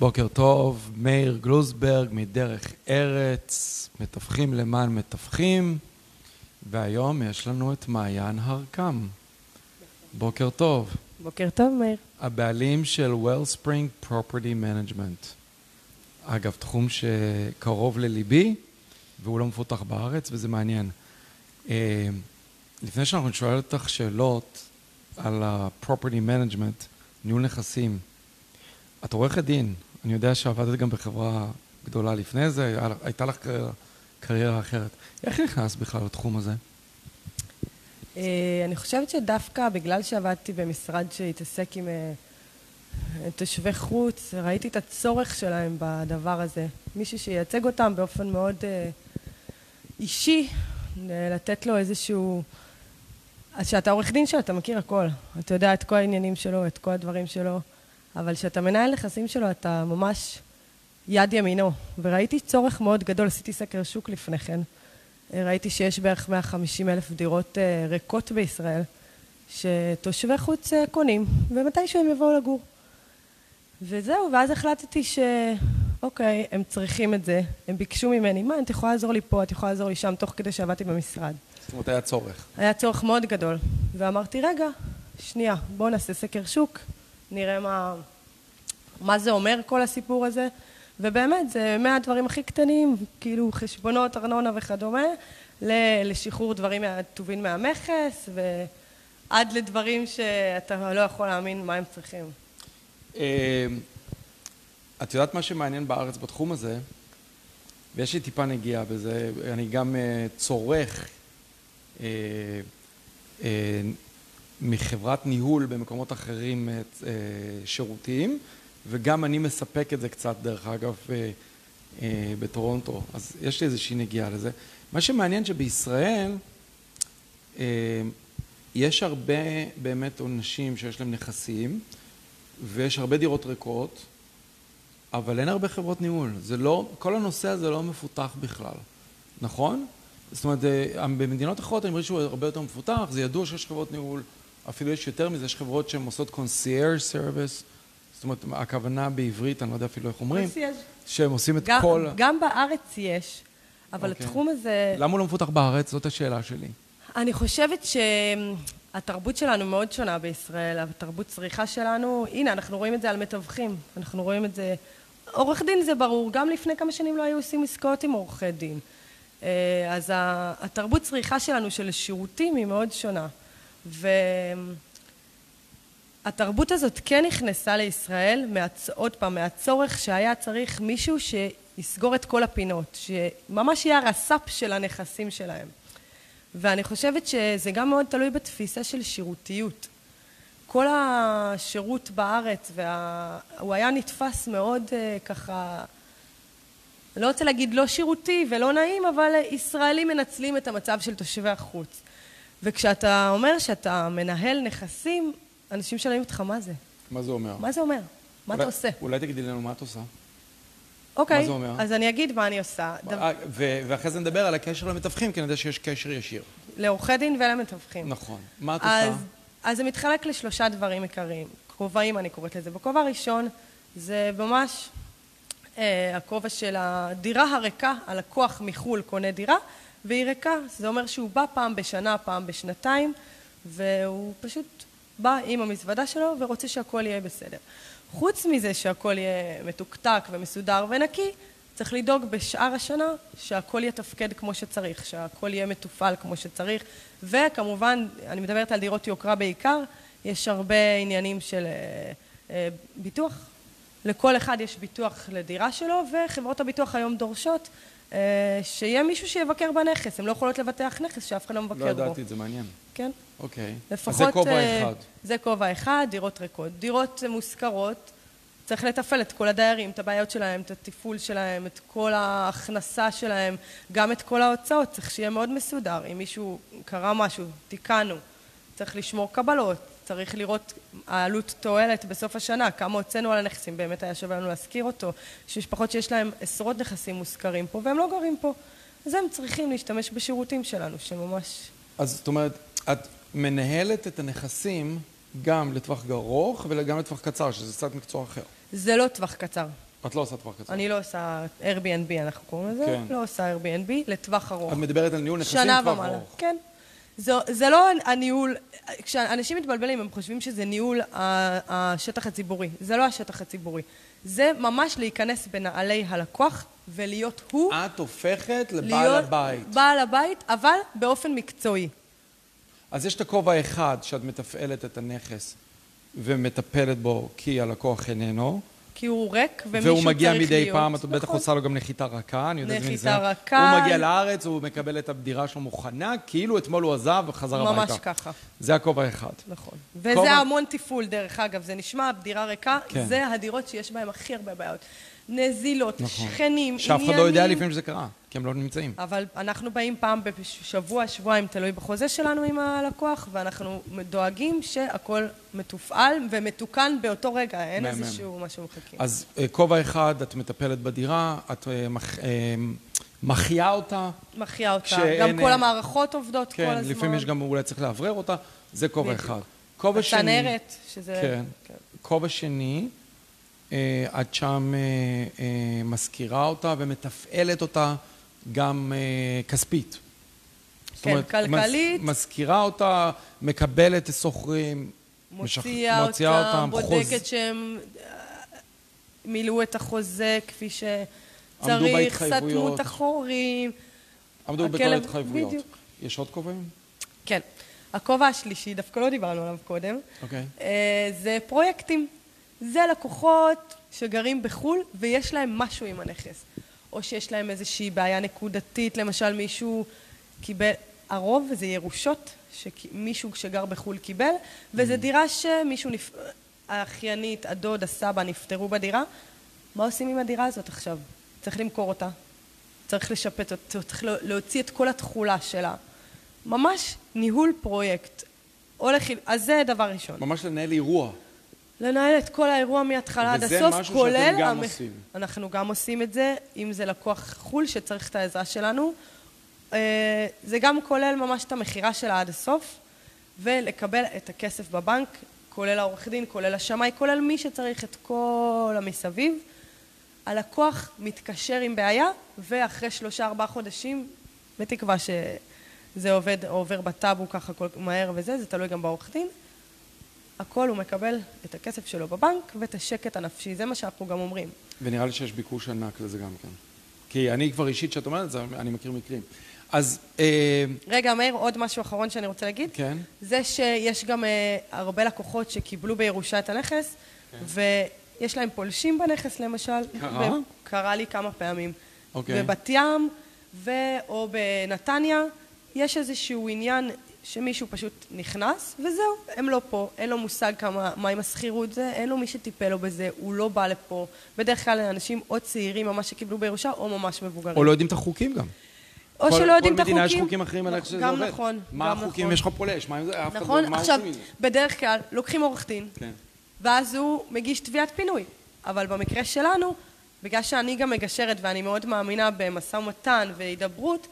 בוקר טוב, מאיר גלוזברג מדרך ארץ, מתווכים למען מתווכים, והיום יש לנו את מעיין הרקם. בוקר טוב. בוקר טוב, מאיר. הבעלים של Wellspring Property Management. אגב, תחום שקרוב לליבי, והוא לא מפותח בארץ, וזה מעניין. אה, לפני שאנחנו שואלים אותך שאלות על ה-property management, ניהול נכסים, את עורכת דין, אני יודע שעבדת גם בחברה גדולה לפני זה, הייתה לך קריירה אחרת. איך נכנסת בכלל לתחום הזה? אה, אני חושבת שדווקא בגלל שעבדתי במשרד שהתעסק עם אה, תושבי חוץ, ראיתי את הצורך שלהם בדבר הזה. מישהו שייצג אותם באופן מאוד אה, אישי, לתת לו איזשהו... אז כשאתה עורך דין שלו, אתה מכיר הכל. אתה יודע את כל העניינים שלו, את כל הדברים שלו. אבל כשאתה מנהל נכסים שלו, אתה ממש יד ימינו. וראיתי צורך מאוד גדול, עשיתי סקר שוק לפני כן. ראיתי שיש בערך 150 אלף דירות אה, ריקות בישראל, שתושבי חוץ אה, קונים, ומתישהו הם יבואו לגור. וזהו, ואז החלטתי שאוקיי, הם צריכים את זה, הם ביקשו ממני, מה, את יכולה לעזור לי פה, את יכולה לעזור לי שם, תוך כדי שעבדתי במשרד. זאת אומרת, היה צורך. היה צורך מאוד גדול. ואמרתי, רגע, שנייה, בואו נעשה סקר שוק, נראה מה, מה זה אומר כל הסיפור הזה. ובאמת, זה מהדברים הכי קטנים, כאילו חשבונות, ארנונה וכדומה, לשחרור דברים, טובין מהמכס, ועד לדברים שאתה לא יכול להאמין מה הם צריכים. אה, את יודעת מה שמעניין בארץ בתחום הזה, ויש לי טיפה נגיעה בזה, אני גם אה, צורך אה, מחברת ניהול במקומות אחרים שירותים, וגם אני מספק את זה קצת, דרך אגב, בטורונטו, אז יש לי איזושהי נגיעה לזה. מה שמעניין שבישראל יש הרבה באמת אנשים שיש להם נכסים, ויש הרבה דירות ריקות, אבל אין הרבה חברות ניהול. זה לא, כל הנושא הזה לא מפותח בכלל, נכון? זאת אומרת, אה, במדינות אחרות אני מרגיש שהוא הרבה יותר מפותח, זה ידוע שיש חברות ניהול, אפילו יש יותר מזה, יש חברות שהן עושות concierge service, זאת אומרת, הכוונה בעברית, אני לא יודע אפילו איך אומרים, שהם עושים את גם, כל... גם בארץ יש, אבל okay. אוקיי. התחום הזה... למה הוא לא מפותח בארץ? זאת השאלה שלי. אני חושבת ש... התרבות שלנו מאוד שונה בישראל, התרבות צריכה שלנו, הנה אנחנו רואים את זה על מתווכים, אנחנו רואים את זה, עורך דין זה ברור, גם לפני כמה שנים לא היו עושים עסקאות עם עורכי דין. אה, אז התרבות צריכה שלנו של שירותים היא מאוד שונה. והתרבות הזאת כן נכנסה לישראל, מהצ... עוד פעם, מהצורך שהיה צריך מישהו שיסגור את כל הפינות, שממש יהיה הרס"פ של הנכסים שלהם. ואני חושבת שזה גם מאוד תלוי בתפיסה של שירותיות. כל השירות בארץ, וה... הוא היה נתפס מאוד uh, ככה, לא רוצה להגיד לא שירותי ולא נעים, אבל ישראלים מנצלים את המצב של תושבי החוץ. וכשאתה אומר שאתה מנהל נכסים, אנשים שואלים אותך מה זה. מה זה אומר? מה זה אומר? מה אתה עושה? אולי תגידי לנו מה את עושה. אוקיי? אז אני אגיד מה אני עושה. אה, ואחרי זה נדבר על הקשר למתווכים, כי אני יודע שיש קשר ישיר. לעורכי דין ולמתווכים. נכון. מה את עושה? אז זה מתחלק לשלושה דברים עיקריים. כובעים אני קוראת לזה. בכובע הראשון זה ממש אה, הכובע של הדירה הריקה, הלקוח מחו"ל קונה דירה, והיא ריקה. זה אומר שהוא בא פעם בשנה, פעם בשנתיים, והוא פשוט בא עם המזוודה שלו ורוצה שהכל יהיה בסדר. חוץ מזה שהכל יהיה מתוקתק ומסודר ונקי, צריך לדאוג בשאר השנה שהכל יתפקד כמו שצריך, שהכל יהיה מתופעל כמו שצריך, וכמובן, אני מדברת על דירות יוקרה בעיקר, יש הרבה עניינים של אה, אה, ביטוח. לכל אחד יש ביטוח לדירה שלו, וחברות הביטוח היום דורשות שיהיה מישהו שיבקר בנכס. הן לא יכולות לבטח נכס שאף אחד לא מבקר לא בו. לא ידעתי, זה מעניין. כן. אוקיי. לפחות... אז זה כובע אחד. זה כובע אחד, דירות ריקות. דירות מושכרות, צריך לתפעל את כל הדיירים, את הבעיות שלהם, את התפעול שלהם, את כל ההכנסה שלהם, גם את כל ההוצאות, צריך שיהיה מאוד מסודר. אם מישהו קרה משהו, תיקנו, צריך לשמור קבלות, צריך לראות העלות תועלת בסוף השנה, כמה הוצאנו על הנכסים, באמת היה שווה לנו להשכיר אותו. יש משפחות שיש להם עשרות נכסים מושכרים פה והם לא גרים פה. אז הם צריכים להשתמש בשירותים שלנו, שממש... אז זאת אומרת, את מנהלת את הנכסים גם לטווח ארוך וגם לטווח קצר, שזה קצת מקצוע אחר. זה לא טווח קצר. את לא עושה טווח קצר. אני לא עושה Airbnb, אנחנו קוראים לזה. כן. לא עושה Airbnb לטווח ארוך. את מדברת על ניהול נכסים שנה טווח ומעלה. ארוך. כן. זה, זה לא הניהול, כשאנשים מתבלבלים הם חושבים שזה ניהול השטח הציבורי. זה לא השטח הציבורי. זה ממש להיכנס בנעלי הלקוח ולהיות הוא, את הופכת לבעל להיות הבית. בעל הבית, אבל באופן מקצועי. אז יש את הכובע האחד שאת מתפעלת את הנכס ומטפלת בו כי הלקוח איננו, כי הוא ריק, ומישהו צריך להיות. והוא מגיע מדי פעם, את בטח נכון. עושה לו גם נחיתה רכה, אני יודע איזה נחיתה מזה. רכה. הוא מגיע לארץ, הוא מקבל את הדירה שלו מוכנה, כאילו אתמול הוא עזב וחזר הביתה. ממש ככה, זה הכובע האחד. נכון. כובע- וזה המון תפעול, דרך אגב. זה נשמע דירה ריקה, כן. זה הדירות שיש בהן הכי הרבה בעיות. נזילות, נכון. שכנים, שאף אחד לא יודע. לפעמים שזה קרה, כי הם לא נמצאים. אבל אנחנו באים פעם בשבוע, שבועיים, תלוי בחוזה שלנו עם הלקוח, ואנחנו דואגים שהכל מתופעל ומתוקן באותו רגע, אין מהמם. איזשהו משהו מחכים. אז אה, כובע אחד, את מטפלת בדירה, את אה, מח- אה, מחיה אותה, מחיה אותה. כשאין, גם כל המערכות עובדות כל כן, הזמן. לפעמים יש גם, אולי צריך לאוורר אותה, זה כובע. אחד. כובע שני, הצנרת, שזה... כן. כובע שני, את שם אה, אה, מזכירה אותה ומתפעלת אותה גם אה, כספית. כן, כלכלית. מז- מזכירה אותה, מקבלת שוכרים, מוציאה משכ- אותם, אותם, בודקת חוז- שהם אה, מילאו את החוזה כפי שצריך, סתמו. את החורים. עמדו בכל ההתחייבויות. בדיוק. יש עוד כובעים? כן. הכובע השלישי, דווקא לא דיברנו עליו קודם, אוקיי. אה, זה פרויקטים. זה לקוחות שגרים בחו"ל ויש להם משהו עם הנכס. או שיש להם איזושהי בעיה נקודתית, למשל מישהו קיבל, הרוב זה ירושות שמישהו שגר בחו"ל קיבל, וזו דירה שמישהו, נפ... האחיינית, הדוד, הסבא נפטרו בדירה. מה עושים עם הדירה הזאת עכשיו? צריך למכור אותה, צריך לשפט אותה, צריך לה- להוציא את כל התכולה שלה. ממש ניהול פרויקט. או לחיל... אז זה דבר ראשון. ממש לנהל אירוע. לנהל את כל האירוע מההתחלה עד וזה הסוף, משהו כולל... שאתם גם המ- עושים. אנחנו גם עושים את זה, אם זה לקוח חו"ל שצריך את העזרה שלנו. אה, זה גם כולל ממש את המכירה שלה עד הסוף, ולקבל את הכסף בבנק, כולל העורך דין, כולל השמאי, כולל מי שצריך את כל המסביב. הלקוח מתקשר עם בעיה, ואחרי שלושה ארבעה חודשים, בתקווה שזה עובד, עובר בטאבו ככה כל מהר וזה, זה תלוי גם בעורך דין, הכל הוא מקבל את הכסף שלו בבנק ואת השקט הנפשי, זה מה שאנחנו גם אומרים. ונראה לי שיש ביקוש ענק לזה גם כן. כי אני כבר אישית, שאת אומרת את זה, אני מכיר מקרים. אז, אה, רגע, מאיר, עוד משהו אחרון שאני רוצה להגיד. כן. זה שיש גם אה, הרבה לקוחות שקיבלו בירושה את הנכס, ויש להם פולשים בנכס למשל. קרה? קרה לי כמה פעמים. אוקיי. בבת ים ו... או בנתניה, יש איזשהו עניין שמישהו פשוט נכנס, וזהו, הם לא פה, אין לו מושג כמה, מה עם השכירות זה, אין לו מי שטיפל לו בזה, הוא לא בא לפה. בדרך כלל אנשים או צעירים ממש שקיבלו בירושה, או ממש מבוגרים. או לא יודעים את החוקים גם. או כל- שלא יודעים את כל מדינה יש החוקים. חוקים אחרים על איך שזה גם עובד. נכון, מה גם החוקים? נכון. יש לך פולש, מה עם זה? אף אחד נכון, לא, מה עכשיו? בדרך כלל לוקחים עורך דין, כן. ואז הוא מגיש תביעת פינוי. אבל במקרה שלנו, בגלל שאני גם מגשרת ואני מאוד מאמינה במשא ומתן והידברות,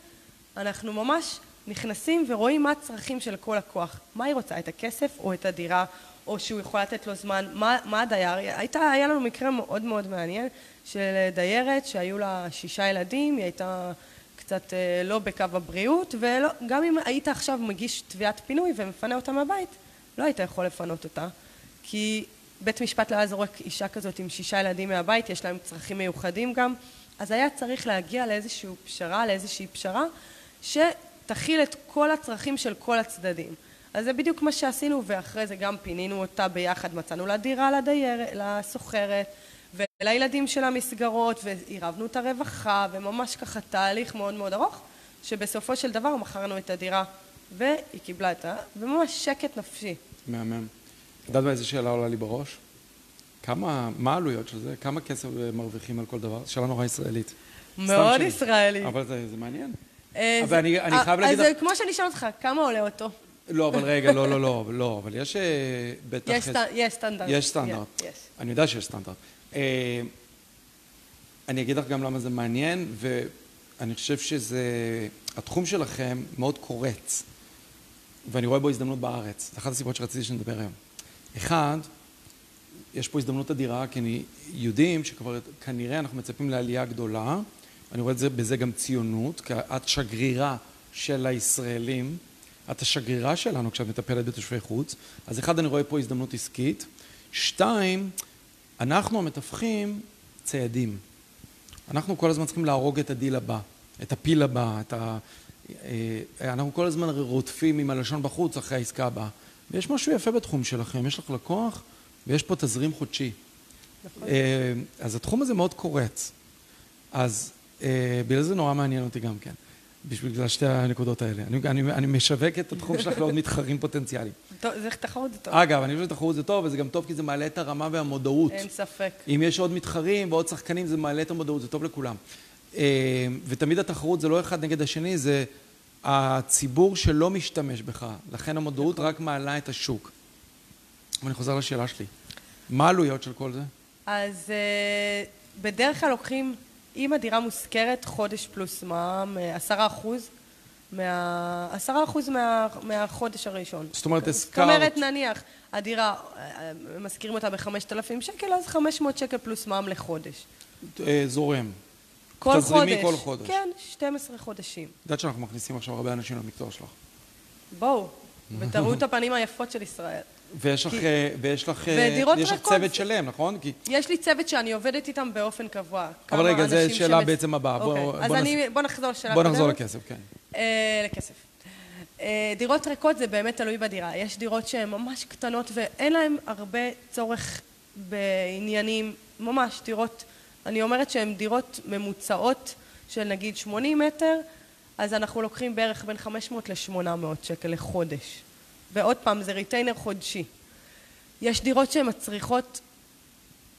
אנחנו ממש נכנסים ורואים מה הצרכים של כל לקוח. מה היא רוצה, את הכסף או את הדירה, או שהוא יכול לתת לו זמן, מה, מה הדייר, הייתה, היה לנו מקרה מאוד מאוד מעניין של דיירת שהיו לה שישה ילדים, היא הייתה קצת אה, לא בקו הבריאות, וגם אם היית עכשיו מגיש תביעת פינוי ומפנה אותה מהבית, לא היית יכול לפנות אותה, כי בית משפט לא היה זורק אישה כזאת עם שישה ילדים מהבית, יש להם צרכים מיוחדים גם, אז היה צריך להגיע לאיזושהי פשרה, לאיזושהי פשרה, שתכיל את כל הצרכים של כל הצדדים. אז זה בדיוק מה שעשינו, ואחרי זה גם פינינו אותה ביחד, מצאנו לה דירה לסוחרת, ולילדים שלה מסגרות, ועירבנו את הרווחה, וממש ככה תהליך מאוד מאוד ארוך, שבסופו של דבר מכרנו את הדירה, והיא קיבלה את ה... וממש שקט נפשי. מהמם. את יודעת מה איזה שאלה עולה לי בראש? כמה, מה העלויות של זה? כמה כסף מרוויחים על כל דבר? שאלה נורא ישראלית. מאוד סתם שאלה. ישראלי. אבל זה, זה מעניין. אה, אבל אני- אני אה, חייב להגיד אז זה כמו שאני אשאל אותך, כמה עולה אותו? לא, אבל רגע, לא, לא, לא, לא, אבל יש אה, בטח... יש סט- יש סטנדרט. יש סטנדרט. אני יודע שיש סטנדרט. אה, אני אגיד לך גם למה זה מעניין, ואני חושב שזה... התחום שלכם מאוד קורץ, ואני רואה בו הזדמנות בארץ. זו אחת הסיבות שרציתי שנדבר היום. אחד, יש פה הזדמנות אדירה, כי אני יודעים שכבר כנראה אנחנו מצפים לעלייה גדולה, אני רואה את זה בזה גם ציונות, כי את שגרירה של הישראלים, את השגרירה שלנו כשאת מטפלת בתושבי חוץ, אז אחד, אני רואה פה הזדמנות עסקית, שתיים, אנחנו המתווכים ציידים. אנחנו כל הזמן צריכים להרוג את הדיל הבא, את הפיל הבא, את ה... אה, אנחנו כל הזמן רודפים עם הלשון בחוץ אחרי העסקה הבאה. ויש משהו יפה בתחום שלכם, יש לך לקוח ויש פה תזרים חודשי. נכון. אה, אז התחום הזה מאוד קורץ. אז בגלל זה נורא מעניין אותי גם כן. בשביל שתי הנקודות האלה. אני, אני, אני משווק את התחום שלך לעוד מתחרים פוטנציאליים. טוב, זה תחרות זה טוב. אגב, אני חושב שתחרות זה טוב, וזה גם טוב כי זה מעלה את הרמה והמודעות. אין ספק. אם יש עוד מתחרים ועוד שחקנים, זה מעלה את המודעות, זה טוב לכולם. אה, ותמיד התחרות זה לא אחד נגד השני, זה הציבור שלא משתמש בך. לכן המודעות נכון. רק מעלה את השוק. ואני חוזר לשאלה שלי. מה העלויות של כל זה? אז אה, בדרך כלל לוקחים אם הדירה מושכרת, חודש פלוס מע"מ, אה, עשרה אחוז. מה... עשרה אחוז מה... מהחודש הראשון. זאת אומרת, הזכרת... זאת אומרת, נניח, הדירה, אה, משכירים אותה בחמשת אלפים שקל, אז חמש מאות שקל פלוס מע"מ לחודש. אה, זורם. כל חודש. תזרימי כל חודש. כן, 12 חודשים. את יודעת שאנחנו מכניסים עכשיו הרבה אנשים למקצוע שלך. בואו, ותראו את הפנים היפות של ישראל. ויש לך, אה, ויש לך, אה, יש לך צוות שלם, נכון? כי... יש לי צוות שאני עובדת איתם באופן קבוע. אבל רגע, זו שאלה בעצם הבאה. אוקיי, בוא, אז בוא, אני, נס... בוא נחזור לשאלה בוא נחזור לכסף, כן. אה, לכסף. אה, דירות ריקות זה באמת תלוי בדירה. יש דירות שהן ממש קטנות ואין להן הרבה צורך בעניינים, ממש דירות, אני אומרת שהן דירות ממוצעות של נגיד 80 מטר, אז אנחנו לוקחים בערך בין 500 ל-800 שקל לחודש. ועוד פעם, זה ריטיינר חודשי. יש דירות שהן מצריכות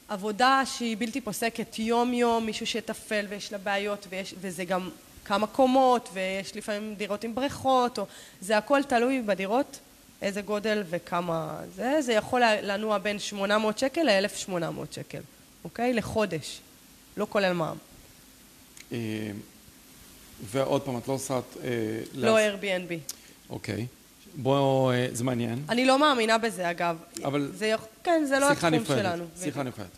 עבודה שהיא בלתי פוסקת יום-יום, מישהו שיתפעל ויש לה בעיות, ויש, וזה גם כמה קומות, ויש לפעמים דירות עם בריכות, או, זה הכל תלוי בדירות, איזה גודל וכמה זה, זה יכול לנוע בין 800 שקל ל-1,800 שקל, אוקיי? לחודש, לא כולל מע"מ. אה, ועוד פעם, את לא עושה... אה, לא Airbnb. אוקיי. בואו, אה, זה מעניין. אני לא מאמינה בזה, אגב. אבל... זה, כן, זה לא התחום נפרדת, שלנו. שיחה נפרדת.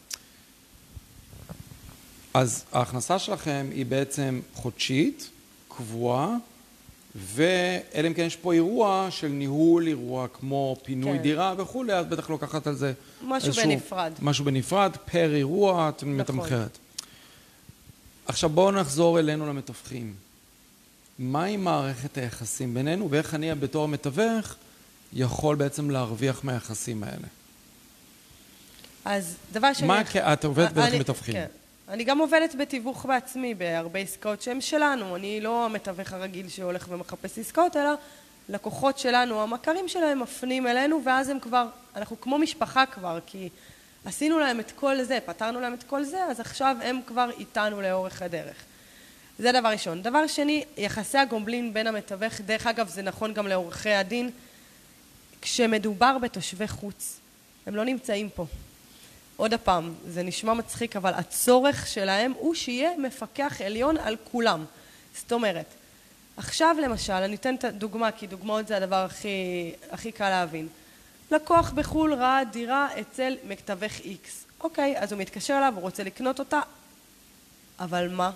אז ההכנסה שלכם היא בעצם חודשית, קבועה, ואלא אם כן יש פה אירוע של ניהול אירוע כמו פינוי כן. דירה וכולי, את בטח לוקחת על זה משהו איזשהו, בנפרד. משהו בנפרד, פר אירוע, את נכון. מתמחרת. עכשיו בואו נחזור אלינו למתווכים. מהי מערכת היחסים בינינו ואיך אני בתור המתווך יכול בעצם להרוויח מהיחסים האלה. אז דבר שאני... מה, את עובדת בטח מתווכים. כן. אני גם עובדת בתיווך בעצמי בהרבה עסקאות שהן שלנו. אני לא המתווך הרגיל שהולך ומחפש עסקאות, אלא לקוחות שלנו, המכרים שלהם מפנים אלינו, ואז הם כבר, אנחנו כמו משפחה כבר, כי עשינו להם את כל זה, פתרנו להם את כל זה, אז עכשיו הם כבר איתנו לאורך הדרך. זה דבר ראשון. דבר שני, יחסי הגומלין בין המתווך, דרך אגב זה נכון גם לעורכי הדין, כשמדובר בתושבי חוץ, הם לא נמצאים פה. עוד פעם, זה נשמע מצחיק, אבל הצורך שלהם הוא שיהיה מפקח עליון על כולם. זאת אומרת, עכשיו למשל, אני אתן את הדוגמה, כי דוגמאות זה הדבר הכי, הכי קל להבין. לקוח בחו"ל ראה דירה אצל מתווך איקס. אוקיי, אז הוא מתקשר אליו, הוא רוצה לקנות אותה, אבל מה?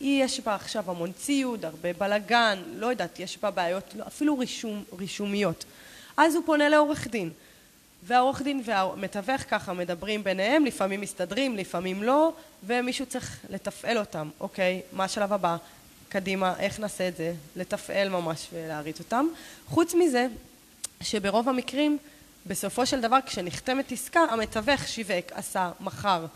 יש בה עכשיו המון ציוד, הרבה בלאגן, לא יודעת, יש בה בעיות, לא, אפילו רישום, רישומיות. אז הוא פונה לעורך דין. והעורך דין והמתווך ככה מדברים ביניהם, לפעמים מסתדרים, לפעמים לא, ומישהו צריך לתפעל אותם. אוקיי, מה השלב הבא? קדימה, איך נעשה את זה? לתפעל ממש ולהריץ אותם. חוץ מזה, שברוב המקרים, בסופו של דבר, כשנחתמת עסקה, המתווך שיווק, עשה, מכר,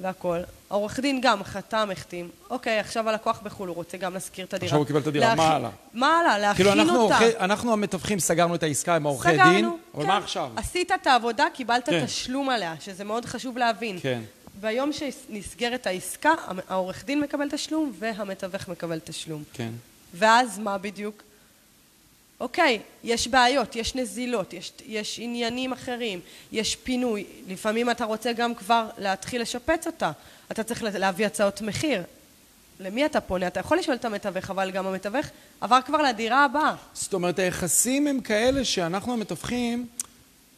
והכל. העורך דין גם חתם, החתים. אוקיי, עכשיו הלקוח בחו"ל, הוא רוצה גם להשכיר את הדירה. עכשיו הוא קיבל את הדירה. מה הלאה? מה הלאה? להכין כאילו אנחנו אותה. כאילו אנחנו המתווכים סגרנו את העסקה עם העורכי דין, אבל כן. מה עכשיו? עשית את העבודה, קיבלת כן. תשלום עליה, שזה מאוד חשוב להבין. כן. ביום שנסגרת העסקה, העורך דין מקבל תשלום והמתווך מקבל תשלום. כן. ואז מה בדיוק? אוקיי, יש בעיות, יש נזילות, יש, יש עניינים אחרים, יש פינוי, לפעמים אתה רוצה גם כבר להתחיל לשפץ אותה, אתה צריך להביא הצעות מחיר. למי אתה פונה? אתה יכול לשאול את המתווך, אבל גם המתווך עבר כבר לדירה הבאה. זאת אומרת, היחסים הם כאלה שאנחנו המתווכים,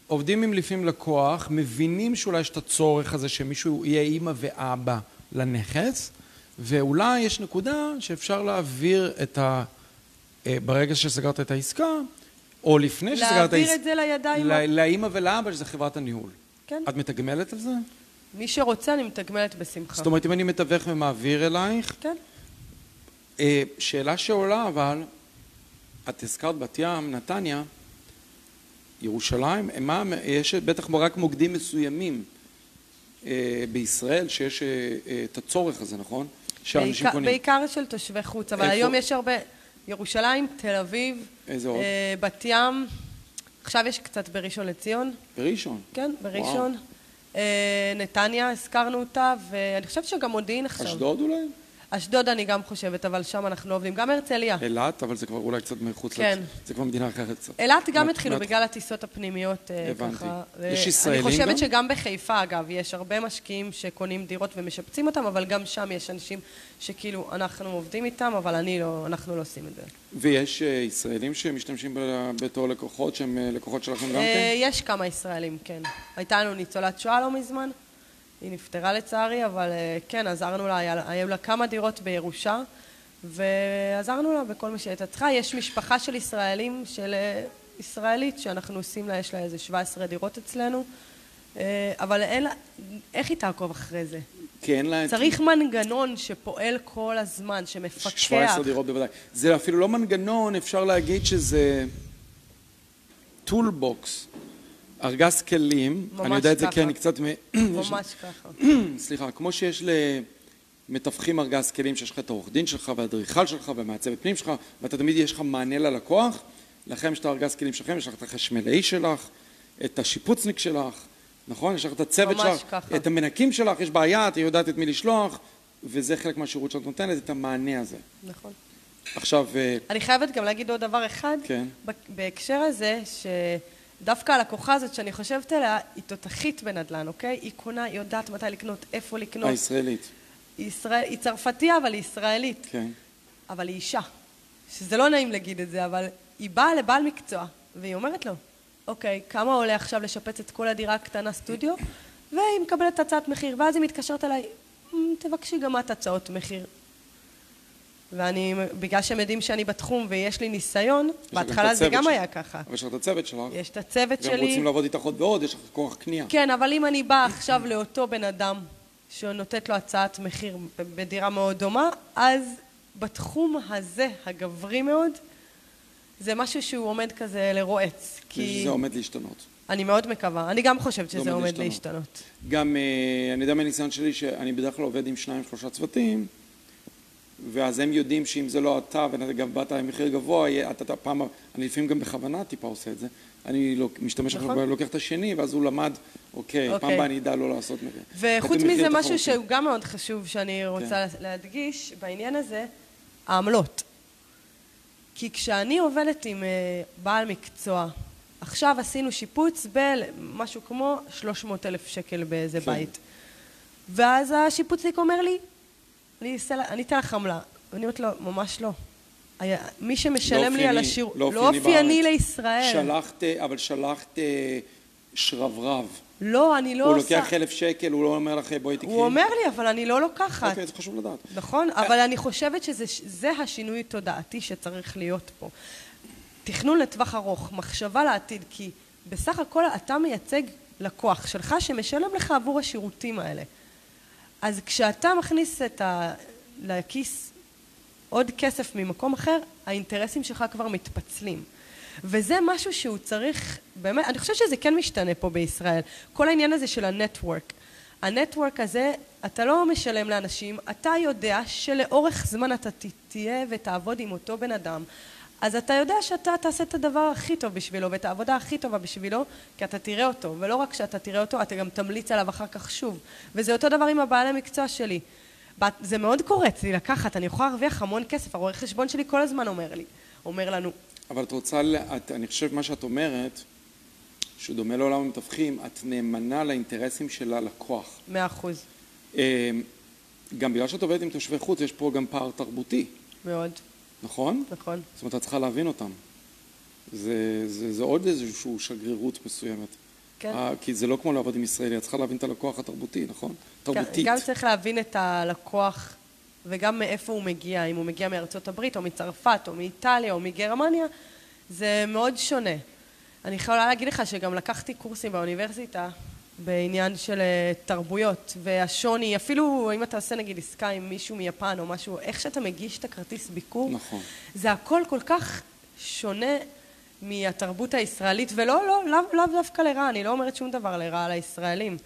עובדים עם לפעמים לקוח, מבינים שאולי יש את הצורך הזה שמישהו יהיה אימא ואבא לנכס, ואולי יש נקודה שאפשר להעביר את ה... אה, ברגע שסגרת את העסקה, או לפני שסגרת את העסקה... להעביר את זה לידיים... לאימא ולאבא, שזה חברת הניהול. כן. את מתגמלת על זה? מי שרוצה, אני מתגמלת בשמחה. זאת אומרת, אם אני מתווך ומעביר אלייך... כן. אה, שאלה שעולה, אבל, את הזכרת בת ים, נתניה, ירושלים, מה, יש בטח רק מוקדים מסוימים אה, בישראל שיש את הצורך הזה, נכון? בעיקר. בעיקר של תושבי חוץ, אבל איפה? היום יש הרבה... ירושלים, תל אביב, איזה עוד? בת ים, עכשיו יש קצת בראשון לציון. בראשון? כן, בראשון. נתניה, הזכרנו אותה, ואני חושבת שגם מודיעין עכשיו. אשדוד אולי? אשדוד אני גם חושבת, אבל שם אנחנו לא עובדים. גם הרצליה. אילת, אבל זה כבר אולי קצת מחוץ כן. זה כבר מדינה אחרת קצת. אילת גם התחילו. בגלל הטיסות הפנימיות. אה, הבנתי. יש ישראלים גם? אני חושבת גם? שגם בחיפה, אגב, יש הרבה משקיעים שקונים דירות ומשפצים אותם, אבל גם שם יש אנשים שכאילו, אנחנו עובדים איתם, אבל אני לא, אנחנו לא עושים את זה. ויש uh, ישראלים שמשתמשים בתור לקוחות, שהם uh, לקוחות שלכם גם כן? יש כמה ישראלים, כן. הייתה לנו ניצולת שואה לא מזמן. היא נפטרה לצערי, אבל אה, כן, עזרנו לה, היו לה כמה דירות בירושה, ועזרנו לה בכל מה שהייתה צריכה. יש משפחה של ישראלים, של אה, ישראלית, שאנחנו עושים לה, יש לה איזה 17 דירות אצלנו, אה, אבל אין לה, איך היא תעקוב אחרי זה? כי אין לה... צריך מנגנון שפועל כל הזמן, שמפקח. 17 דירות בוודאי. זה אפילו לא מנגנון, אפשר להגיד שזה toolbox. ארגז כלים, אני יודע את זה כי אני קצת... ממש ככה. סליחה, כמו שיש למתווכים ארגז כלים, שיש לך את העורך דין שלך והאדריכל שלך ומעצבת פנים שלך, ואתה תמיד יש לך מענה ללקוח, לכם יש את הארגז כלים שלכם, יש לך את החשמלאי שלך, את השיפוצניק שלך, נכון? יש לך את הצוות שלך, ככה. את המנקים שלך, יש בעיה, את יודעת את מי לשלוח, וזה חלק מהשירות שאת נותנת, את המענה הזה. נכון. עכשיו... אה, אני חייבת גם להגיד עוד דבר אחד, כן. בהקשר הזה, ש... דווקא הלקוחה הזאת שאני חושבת עליה, היא תותחית בנדל"ן, אוקיי? היא קונה, היא יודעת מתי לקנות, איפה לקנות. הישראלית. היא, ישראל, היא צרפתייה, אבל היא ישראלית. כן. אבל היא אישה. שזה לא נעים להגיד את זה, אבל היא באה לבעל מקצוע, והיא אומרת לו, אוקיי, כמה עולה עכשיו לשפץ את כל הדירה הקטנה סטודיו? והיא מקבלת הצעת מחיר, ואז היא מתקשרת אליי, אמ, תבקשי גם את הצעות מחיר. ואני, בגלל שהם יודעים שאני בתחום ויש לי ניסיון, בהתחלה זה גם היה ככה. אבל יש לך את הצוות שלך. יש את הצוות שלי. והם רוצים לעבוד איתך עוד ועוד, יש לך כוח קנייה. כן, אבל אם אני באה עכשיו לאותו בן אדם שנותנת לו הצעת מחיר בדירה מאוד דומה, אז בתחום הזה, הגברי מאוד, זה משהו שהוא עומד כזה לרועץ. כי... זה עומד להשתנות. אני מאוד מקווה. אני גם חושבת שזה עומד להשתנות. להשתנות. גם, אה, אני יודע מהניסיון שלי שאני בדרך כלל עובד עם שניים, שלושה צוותים, ואז הם יודעים שאם זה לא אתה וגם באת עם מחיר גבוה, אתה, אתה פעם, אני לפעמים גם בכוונה טיפה עושה את זה, אני לא, משתמש נכון. עכשיו, לוקח את השני, ואז הוא למד, אוקיי, אוקיי. פעם הבאה אני אדע לא לעשות מחיר. וחוץ מזה, משהו שהוא גם מאוד חשוב שאני רוצה כן. להדגיש בעניין הזה, העמלות. כי כשאני עובדת עם אה, בעל מקצוע, עכשיו עשינו שיפוץ במשהו כמו 300 אלף שקל באיזה כן. בית. ואז השיפוצניק אומר לי, אני אתן לך עמלה. ואני אומרת לו, ממש לא. מי שמשלם לי על השירות, לא אופייני לישראל. שלחת, אבל שלחת אה, שרברב. לא, אני לא עושה... הוא לוקח אלף שקל, הוא לא אומר לך, בואי תקחי. הוא אומר לי, אבל אני לא לוקחת. אוקיי, זה חשוב לדעת. נכון, אבל אני חושבת שזה השינוי תודעתי שצריך להיות פה. תכנון לטווח ארוך, מחשבה לעתיד, כי בסך הכל אתה מייצג לקוח שלך שמשלם לך עבור השירותים האלה. אז כשאתה מכניס את ה... לכיס עוד כסף ממקום אחר, האינטרסים שלך כבר מתפצלים. וזה משהו שהוא צריך, באמת, אני חושבת שזה כן משתנה פה בישראל. כל העניין הזה של הנטוורק. הנטוורק הזה, אתה לא משלם לאנשים, אתה יודע שלאורך זמן אתה תהיה ותעבוד עם אותו בן אדם. אז אתה יודע שאתה תעשה את הדבר הכי טוב בשבילו ואת העבודה הכי טובה בשבילו כי אתה תראה אותו. ולא רק שאתה תראה אותו אתה גם תמליץ עליו אחר כך שוב. וזה אותו דבר עם הבעלי מקצוע שלי. זה מאוד קורץ לי לקחת אני יכולה להרוויח המון כסף הרואה חשבון שלי כל הזמן אומר לי אומר לנו. אבל את רוצה, את, אני חושב מה שאת אומרת שהוא דומה לעולם המתווכים את נאמנה לאינטרסים של הלקוח. מאה אחוז. אה, גם בגלל שאת עובדת עם תושבי חוץ יש פה גם פער תרבותי. מאוד נכון? נכון. זאת אומרת, את צריכה להבין אותם. זה, זה, זה עוד איזושהי שגרירות מסוימת. כן. אה, כי זה לא כמו לעבוד עם ישראלי, את צריכה להבין את הלקוח התרבותי, נכון? תרבותית. גם צריך להבין את הלקוח וגם מאיפה הוא מגיע, אם הוא מגיע מארצות הברית או מצרפת או מאיטליה או מגרמניה, זה מאוד שונה. אני יכולה להגיד לך שגם לקחתי קורסים באוניברסיטה בעניין של אה, תרבויות והשוני, אפילו אם אתה עושה נגיד עסקה עם מישהו מיפן או משהו, איך שאתה מגיש את הכרטיס ביקור, נכון. זה הכל כל כך שונה מהתרבות הישראלית, ולא, לא, לאו לא דווקא לרע, אני לא אומרת שום דבר לרע על הישראלים.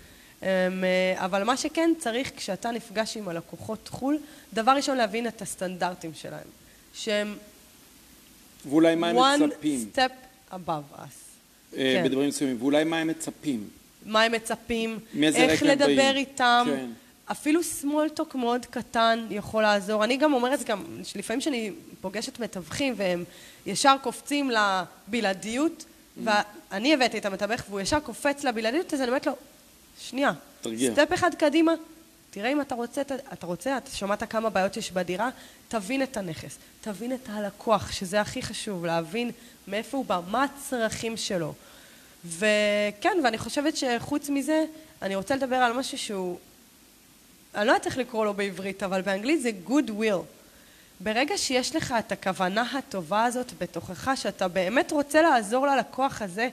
אמ, אה, אבל מה שכן צריך כשאתה נפגש עם הלקוחות חו"ל, דבר ראשון להבין את הסטנדרטים שלהם, שהם ואולי מה הם one מצפים, step above us. אה, כן. בדברים מסוימים, ואולי מה הם מצפים. מה הם מצפים, איך לדבר באים. איתם. כן. אפילו talk מאוד קטן יכול לעזור. אני גם אומרת, גם לפעמים כשאני פוגשת מתווכים והם ישר קופצים לבלעדיות, Mm. ואני הבאתי את המתווך והוא ישר קופץ לבלעדיות, אז אני אומרת לו, שנייה, תרגיע. סטפ אחד קדימה, תראה אם אתה רוצה, אתה רוצה, אתה שמעת כמה בעיות יש בדירה, תבין את הנכס, תבין את הלקוח, שזה הכי חשוב, להבין מאיפה הוא בא, מה הצרכים שלו. וכן, ואני חושבת שחוץ מזה, אני רוצה לדבר על משהו שהוא, אני לא יודעת איך לקרוא לו בעברית, אבל באנגלית זה good will. ברגע שיש לך את הכוונה הטובה הזאת בתוכך, שאתה באמת רוצה לעזור ללקוח הזה,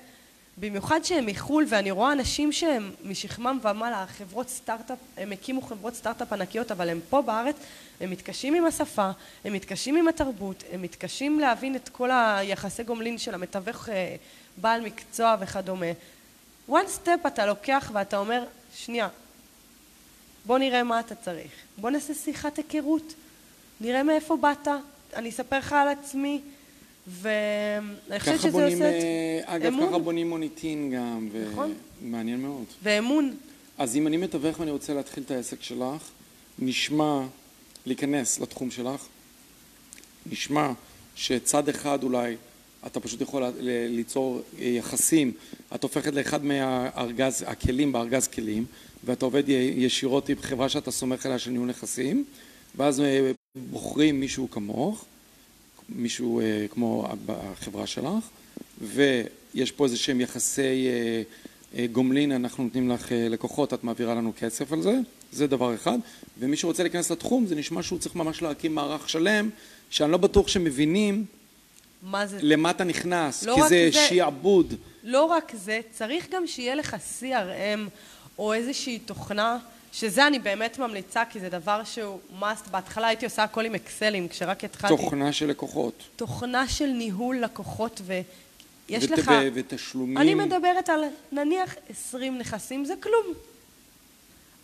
במיוחד שהם מחו"ל, ואני רואה אנשים שהם משכמם ומעלה, חברות סטארט-אפ, הם הקימו חברות סטארט-אפ ענקיות, אבל הם פה בארץ, הם מתקשים עם השפה, הם מתקשים עם התרבות, הם מתקשים להבין את כל היחסי גומלין של המתווך אה, בעל מקצוע וכדומה. one step אתה לוקח ואתה אומר, שנייה, בוא נראה מה אתה צריך, בוא נעשה שיחת היכרות, נראה מאיפה באת, אני אספר לך על עצמי, ואני חושבת שזה בונים, עושה את אה, אגב, אמון. ככה בונים מוניטין גם, נכון. ומעניין מאוד. ואמון. אז אם אני מתווך ואני רוצה להתחיל את העסק שלך, נשמע להיכנס לתחום שלך, נשמע שצד אחד אולי אתה פשוט יכול ליצור אה, יחסים, את הופכת לאחד מהארגז, הכלים בארגז כלים, ואתה עובד ישירות עם חברה שאתה סומך עליה של ניהול נכסים, ואז אה, בוחרים מישהו כמוך, מישהו אה, כמו החברה שלך, ויש פה איזה שהם יחסי אה, אה, גומלין, אנחנו נותנים לך אה, לקוחות, את מעבירה לנו כסף על זה, זה דבר אחד, ומי שרוצה להיכנס לתחום, זה נשמע שהוא צריך ממש להקים מערך שלם, שאני לא בטוח שמבינים מה זה? למה אתה נכנס, לא כי זה זה- שיעבוד. לא רק זה, צריך גם שיהיה לך CRM או איזושהי תוכנה, שזה אני באמת ממליצה, כי זה דבר שהוא must. בהתחלה הייתי עושה הכל עם אקסלים, כשרק התחלתי. תוכנה של לקוחות. תוכנה של ניהול לקוחות, ויש ות- לך... ותשלומים. אני מדברת על נניח 20 נכסים, זה כלום.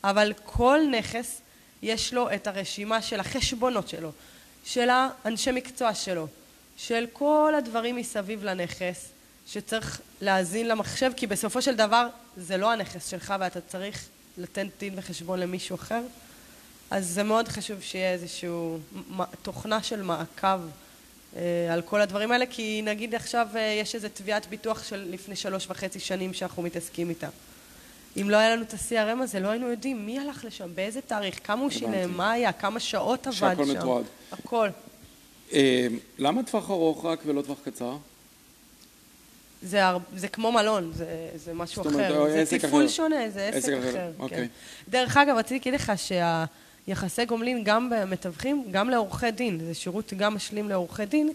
אבל כל נכס יש לו את הרשימה של החשבונות שלו, של האנשי מקצוע שלו, של כל הדברים מסביב לנכס, שצריך להאזין למחשב, כי בסופו של דבר זה לא הנכס שלך ואתה צריך לתת דין וחשבון למישהו אחר. אז זה מאוד חשוב שיהיה איזושהי תוכנה של מעקב אה, על כל הדברים האלה, כי נגיד עכשיו אה, יש איזו תביעת ביטוח של לפני שלוש וחצי שנים שאנחנו מתעסקים איתה. אם לא היה לנו את ה-CRM הזה, לא היינו יודעים מי הלך לשם, באיזה תאריך, כמה הוא. שילם, מה היה, כמה שעות עבד שם. שהכל מתועד. הכל. אה, למה טווח ארוך רק ולא טווח קצר? זה, הר... זה כמו מלון, זה, זה משהו זאת אומרת, אחר. אה, זה עסק תפעול אחר. שונה, זה עסק, עסק אחר, אחר. אוקיי. כן. דרך אגב, רציתי להגיד לך שהיחסי גומלין גם במתווכים, גם לעורכי דין, זה שירות גם משלים לעורכי דין,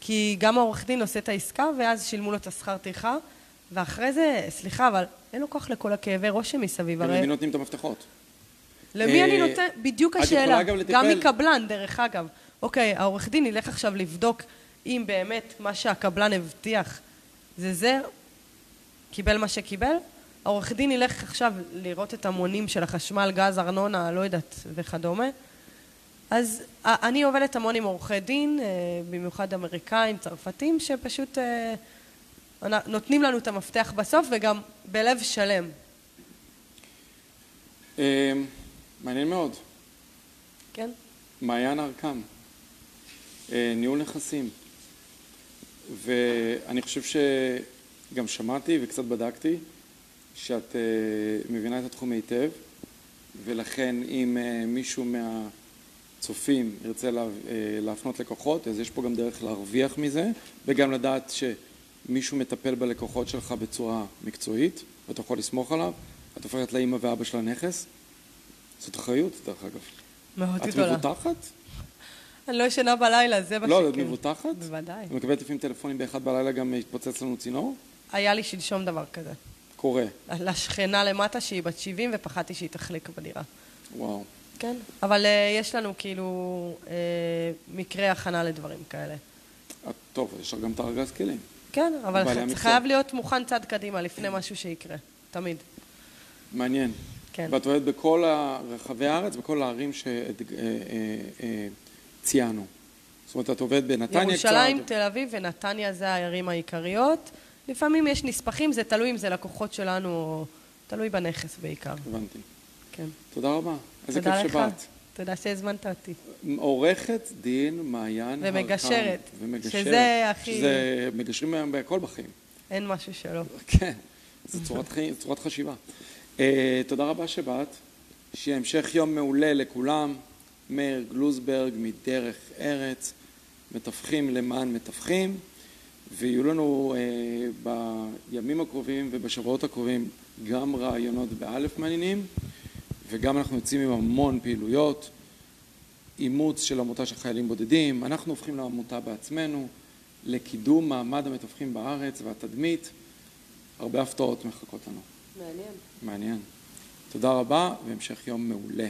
כי גם העורך דין עושה את העסקה, ואז שילמו לו את השכר טרחה, ואחרי זה, סליחה, אבל אין לו כוח לכל הכאבי ראש שמסביב. הרי למי נותנים את המפתחות? למי אה, אני נותן? בדיוק השאלה. גם גם מקבלן, דרך אגב. אוקיי, העורך דין ילך עכשיו לבדוק אם באמת מה שהקבלן הבטיח זה זה, קיבל מה שקיבל. העורך דין ילך עכשיו לראות את המונים של החשמל, גז, ארנונה, לא יודעת, וכדומה. אז אני עובדת המון עם עורכי דין, אה, במיוחד אמריקאים, צרפתים, שפשוט אה, נותנים לנו את המפתח בסוף, וגם בלב שלם. אה, מעניין מאוד. כן? מעיין ארקם, ניהול נכסים. ואני חושב שגם שמעתי וקצת בדקתי שאת אה, מבינה את התחום היטב, ולכן אם אה, מישהו מהצופים ירצה לה, אה, להפנות לקוחות, אז יש פה גם דרך להרוויח מזה, וגם לדעת שמישהו מטפל בלקוחות שלך בצורה מקצועית, ואתה יכול לסמוך עליו, את הופכת לאימא ואבא של הנכס. זאת אחריות, דרך אגב. מאוד את גדולה. מבוטחת? אני לא ישנה בלילה, זה מה לא, את. מבוטחת? בוודאי. את מקבלת לפעמים טלפונים באחד בלילה גם התפוצץ לנו צינור? היה לי שלשום דבר כזה. קורה. לשכנה למטה שהיא בת 70 ופחדתי שהיא תחליק בדירה. וואו. כן. אבל אה, יש לנו כאילו אה, מקרי הכנה לדברים כאלה. את- טוב, יש לך גם את הארגז כלים. כן, אבל. חייב להיות מוכן צעד קדימה לפני משהו שיקרה. תמיד. מעניין. כן. ואת עובדת בכל רחבי הארץ, בכל הערים שציינו. זאת אומרת, את עובדת בנתניה קצת. ירושלים, תל אביב ונתניה זה הערים העיקריות. לפעמים יש נספחים, זה תלוי אם זה לקוחות שלנו או... תלוי בנכס בעיקר. הבנתי. כן. תודה רבה. איזה תודה כיף לך. שבאת. תודה שהזמנת אותי. עורכת דין מעיין הרקן. ומגשרת. ומגשרת. שזה הכי- שזה מגשרים היום בהכל בחיים. אין משהו שלא. כן, זו צורת, חיים, צורת חשיבה. Uh, תודה רבה שבאת, שיהיה המשך יום מעולה לכולם. מאיר גלוזברג מדרך ארץ, מתווכים למען מתווכים, ויהיו לנו uh, בימים הקרובים ובשבועות הקרובים גם רעיונות באלף מעניינים, וגם אנחנו יוצאים עם המון פעילויות, אימוץ של עמותה של חיילים בודדים, אנחנו הופכים לעמותה בעצמנו, לקידום מעמד המתווכים בארץ והתדמית. הרבה הפתעות מחכות לנו. מעניין. מעניין. תודה רבה והמשך יום מעולה.